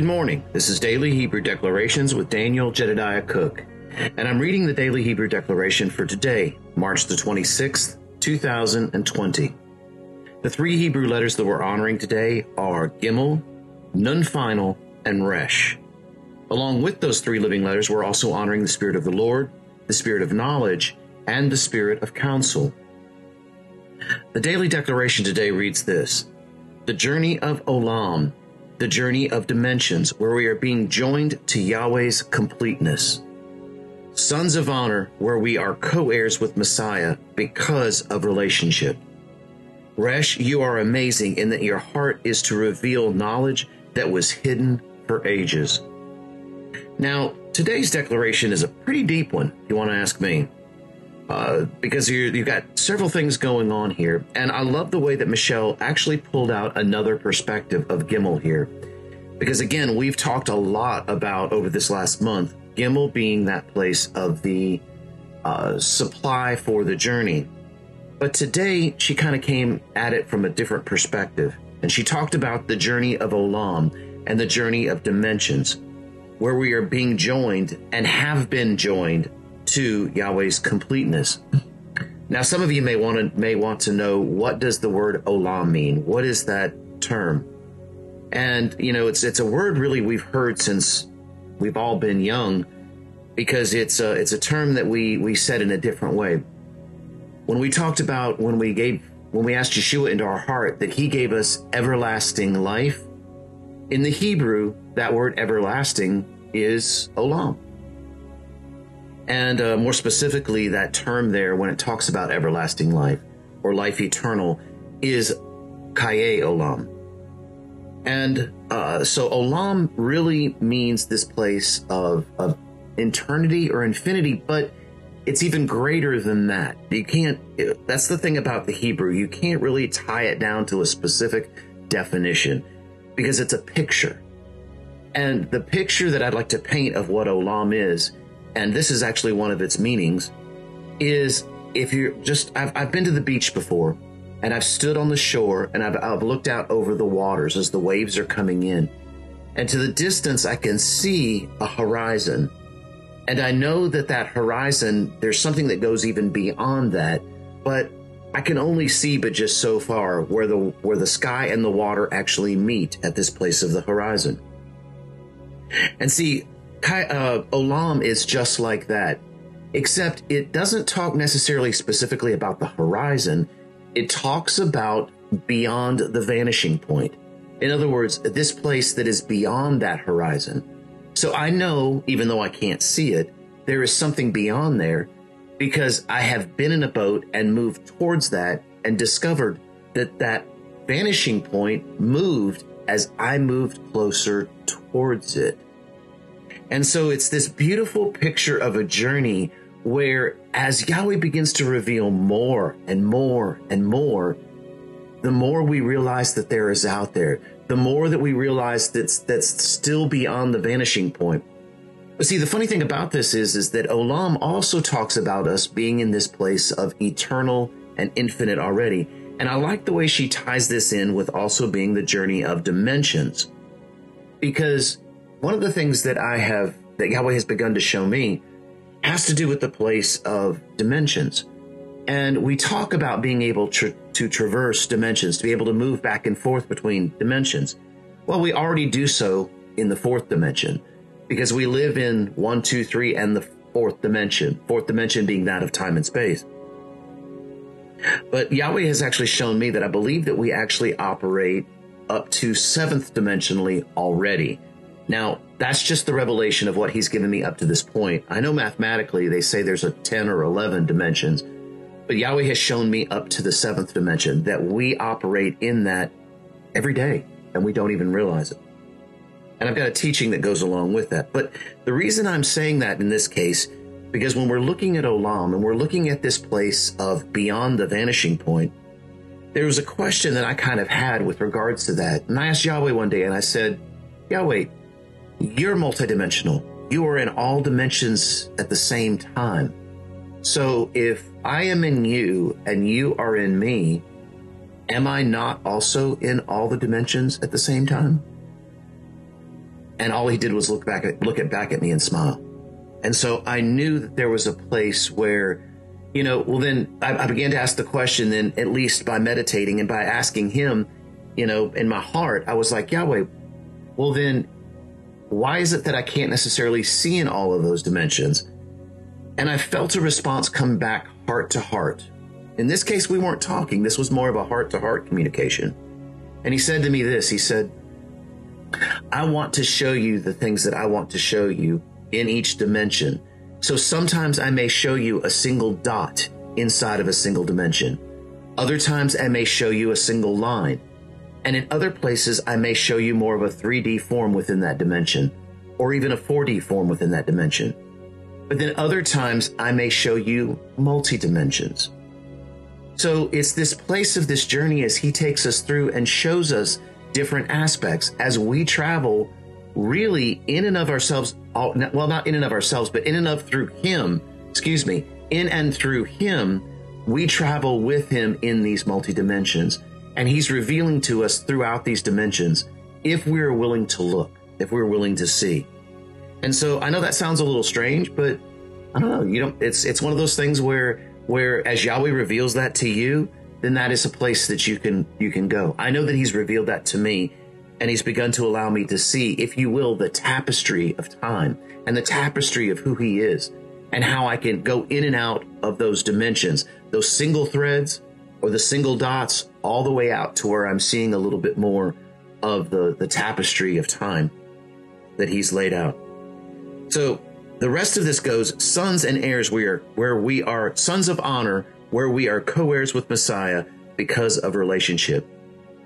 Good morning. This is Daily Hebrew Declarations with Daniel Jedediah Cook, and I'm reading the Daily Hebrew Declaration for today, March the 26th, 2020. The three Hebrew letters that we're honoring today are Gimel, Nun Final, and Resh. Along with those three living letters, we're also honoring the Spirit of the Lord, the Spirit of knowledge, and the Spirit of counsel. The daily declaration today reads this The journey of Olam, the journey of dimensions, where we are being joined to Yahweh's completeness. Sons of honor, where we are co heirs with Messiah because of relationship. Resh, you are amazing in that your heart is to reveal knowledge that was hidden for ages. Now, today's declaration is a pretty deep one, if you want to ask me uh, because you have got several things going on here. And I love the way that Michelle actually pulled out another perspective of Gimel here. Because again, we've talked a lot about over this last month, Gimel being that place of the uh, supply for the journey. But today, she kind of came at it from a different perspective. And she talked about the journey of Olam and the journey of dimensions, where we are being joined and have been joined to Yahweh's completeness. Now, some of you may want to may want to know what does the word olam mean? What is that term? And you know, it's it's a word really we've heard since we've all been young, because it's a it's a term that we we said in a different way. When we talked about when we gave when we asked Yeshua into our heart that He gave us everlasting life, in the Hebrew that word everlasting is olam. And uh, more specifically, that term there, when it talks about everlasting life or life eternal, is Kaye Olam. And uh, so Olam really means this place of, of eternity or infinity, but it's even greater than that. You can't, that's the thing about the Hebrew. You can't really tie it down to a specific definition because it's a picture. And the picture that I'd like to paint of what Olam is and this is actually one of its meanings, is if you're just, I've, I've been to the beach before and I've stood on the shore and I've, I've looked out over the waters as the waves are coming in. And to the distance, I can see a horizon. And I know that that horizon, there's something that goes even beyond that, but I can only see but just so far where the where the sky and the water actually meet at this place of the horizon. And see, uh, Olam is just like that, except it doesn't talk necessarily specifically about the horizon. It talks about beyond the vanishing point. In other words, this place that is beyond that horizon. So I know, even though I can't see it, there is something beyond there because I have been in a boat and moved towards that and discovered that that vanishing point moved as I moved closer towards it. And so it's this beautiful picture of a journey where as Yahweh begins to reveal more and more and more, the more we realize that there is out there, the more that we realize that's that's still beyond the vanishing point. See, the funny thing about this is, is that Olam also talks about us being in this place of eternal and infinite already. And I like the way she ties this in with also being the journey of dimensions. Because one of the things that I have, that Yahweh has begun to show me, has to do with the place of dimensions. And we talk about being able to, to traverse dimensions, to be able to move back and forth between dimensions. Well, we already do so in the fourth dimension because we live in one, two, three, and the fourth dimension, fourth dimension being that of time and space. But Yahweh has actually shown me that I believe that we actually operate up to seventh dimensionally already. Now, that's just the revelation of what he's given me up to this point. I know mathematically they say there's a 10 or 11 dimensions, but Yahweh has shown me up to the seventh dimension that we operate in that every day and we don't even realize it. And I've got a teaching that goes along with that. But the reason I'm saying that in this case, because when we're looking at Olam and we're looking at this place of beyond the vanishing point, there was a question that I kind of had with regards to that. And I asked Yahweh one day and I said, Yahweh, you're multidimensional. You are in all dimensions at the same time. So if I am in you and you are in me, am I not also in all the dimensions at the same time? And all he did was look back at, look at back at me and smile. And so I knew that there was a place where, you know, well, then I, I began to ask the question, then at least by meditating and by asking him, you know, in my heart, I was like, Yahweh, well, then why is it that I can't necessarily see in all of those dimensions? And I felt a response come back heart to heart. In this case, we weren't talking. This was more of a heart to heart communication. And he said to me this He said, I want to show you the things that I want to show you in each dimension. So sometimes I may show you a single dot inside of a single dimension. Other times I may show you a single line. And in other places, I may show you more of a 3D form within that dimension, or even a 4D form within that dimension. But then other times, I may show you multi dimensions. So it's this place of this journey as he takes us through and shows us different aspects as we travel really in and of ourselves well not in and of ourselves but in and of through him excuse me in and through him we travel with him in these multi dimensions and he's revealing to us throughout these dimensions if we're willing to look if we're willing to see. And so i know that sounds a little strange but i don't know. You know it's it's one of those things where where as yahweh reveals that to you then that is a place that you can you can go. I know that he's revealed that to me and he's begun to allow me to see, if you will, the tapestry of time and the tapestry of who he is and how I can go in and out of those dimensions, those single threads or the single dots all the way out to where I'm seeing a little bit more of the, the tapestry of time that he's laid out. So the rest of this goes sons and heirs we are where we are sons of honor, where we are co-heirs with Messiah because of relationship.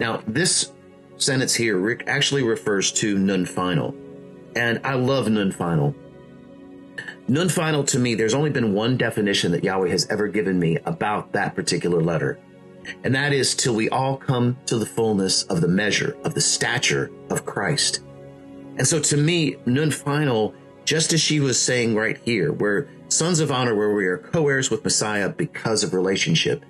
Now this sentence here actually refers to nun final. And I love nun final. Nun final to me, there's only been one definition that Yahweh has ever given me about that particular letter. And that is till we all come to the fullness of the measure of the stature of Christ. And so to me, nun final, just as she was saying right here, we're sons of honor, where we are co-heirs with Messiah because of relationship.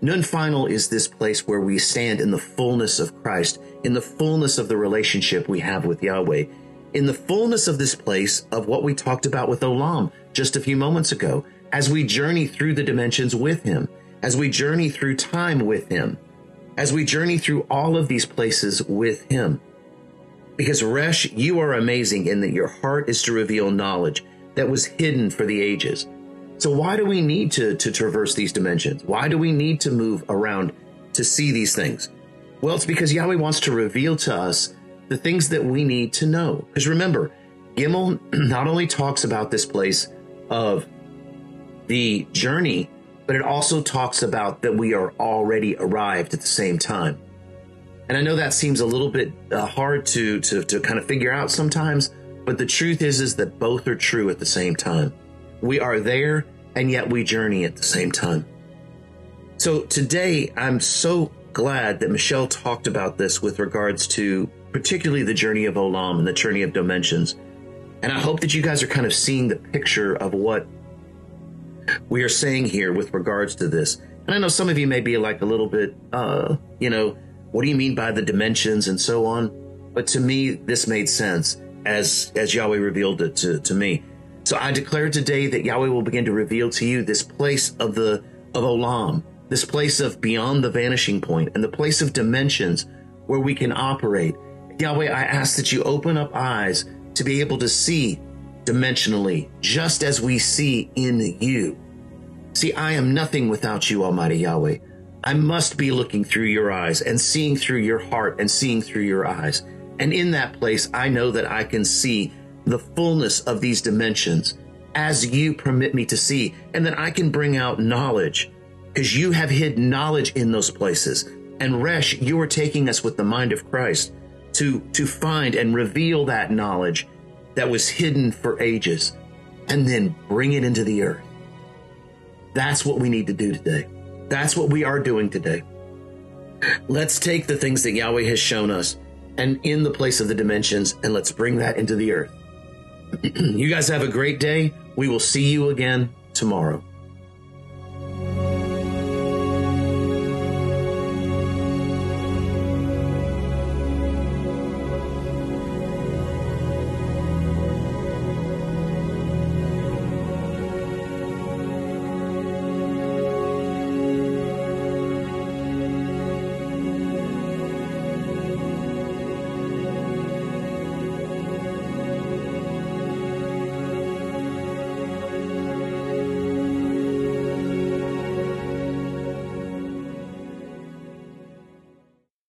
Nun final is this place where we stand in the fullness of Christ, in the fullness of the relationship we have with Yahweh, in the fullness of this place of what we talked about with Olam just a few moments ago, as we journey through the dimensions with Him, as we journey through time with Him, as we journey through all of these places with Him. Because Resh, you are amazing in that your heart is to reveal knowledge that was hidden for the ages. So why do we need to, to traverse these dimensions? Why do we need to move around to see these things? Well, it's because Yahweh wants to reveal to us the things that we need to know. Because remember, Gimel not only talks about this place of the journey, but it also talks about that we are already arrived at the same time. And I know that seems a little bit uh, hard to, to, to kind of figure out sometimes, but the truth is, is that both are true at the same time. We are there and yet we journey at the same time. So today, I'm so glad that Michelle talked about this with regards to particularly the journey of Olam and the journey of dimensions. And I hope that you guys are kind of seeing the picture of what we are saying here with regards to this. And I know some of you may be like a little bit, uh, you know, what do you mean by the dimensions and so on? But to me, this made sense as, as Yahweh revealed it to, to me. So I declare today that Yahweh will begin to reveal to you this place of the of Olam, this place of beyond the vanishing point, and the place of dimensions where we can operate. Yahweh, I ask that you open up eyes to be able to see dimensionally, just as we see in you. See, I am nothing without you, Almighty Yahweh. I must be looking through your eyes and seeing through your heart and seeing through your eyes. And in that place, I know that I can see the fullness of these dimensions as you permit me to see. And then I can bring out knowledge because you have hid knowledge in those places. And Resh, you are taking us with the mind of Christ to, to find and reveal that knowledge that was hidden for ages and then bring it into the earth. That's what we need to do today. That's what we are doing today. Let's take the things that Yahweh has shown us and in the place of the dimensions and let's bring that into the earth. you guys have a great day. We will see you again tomorrow.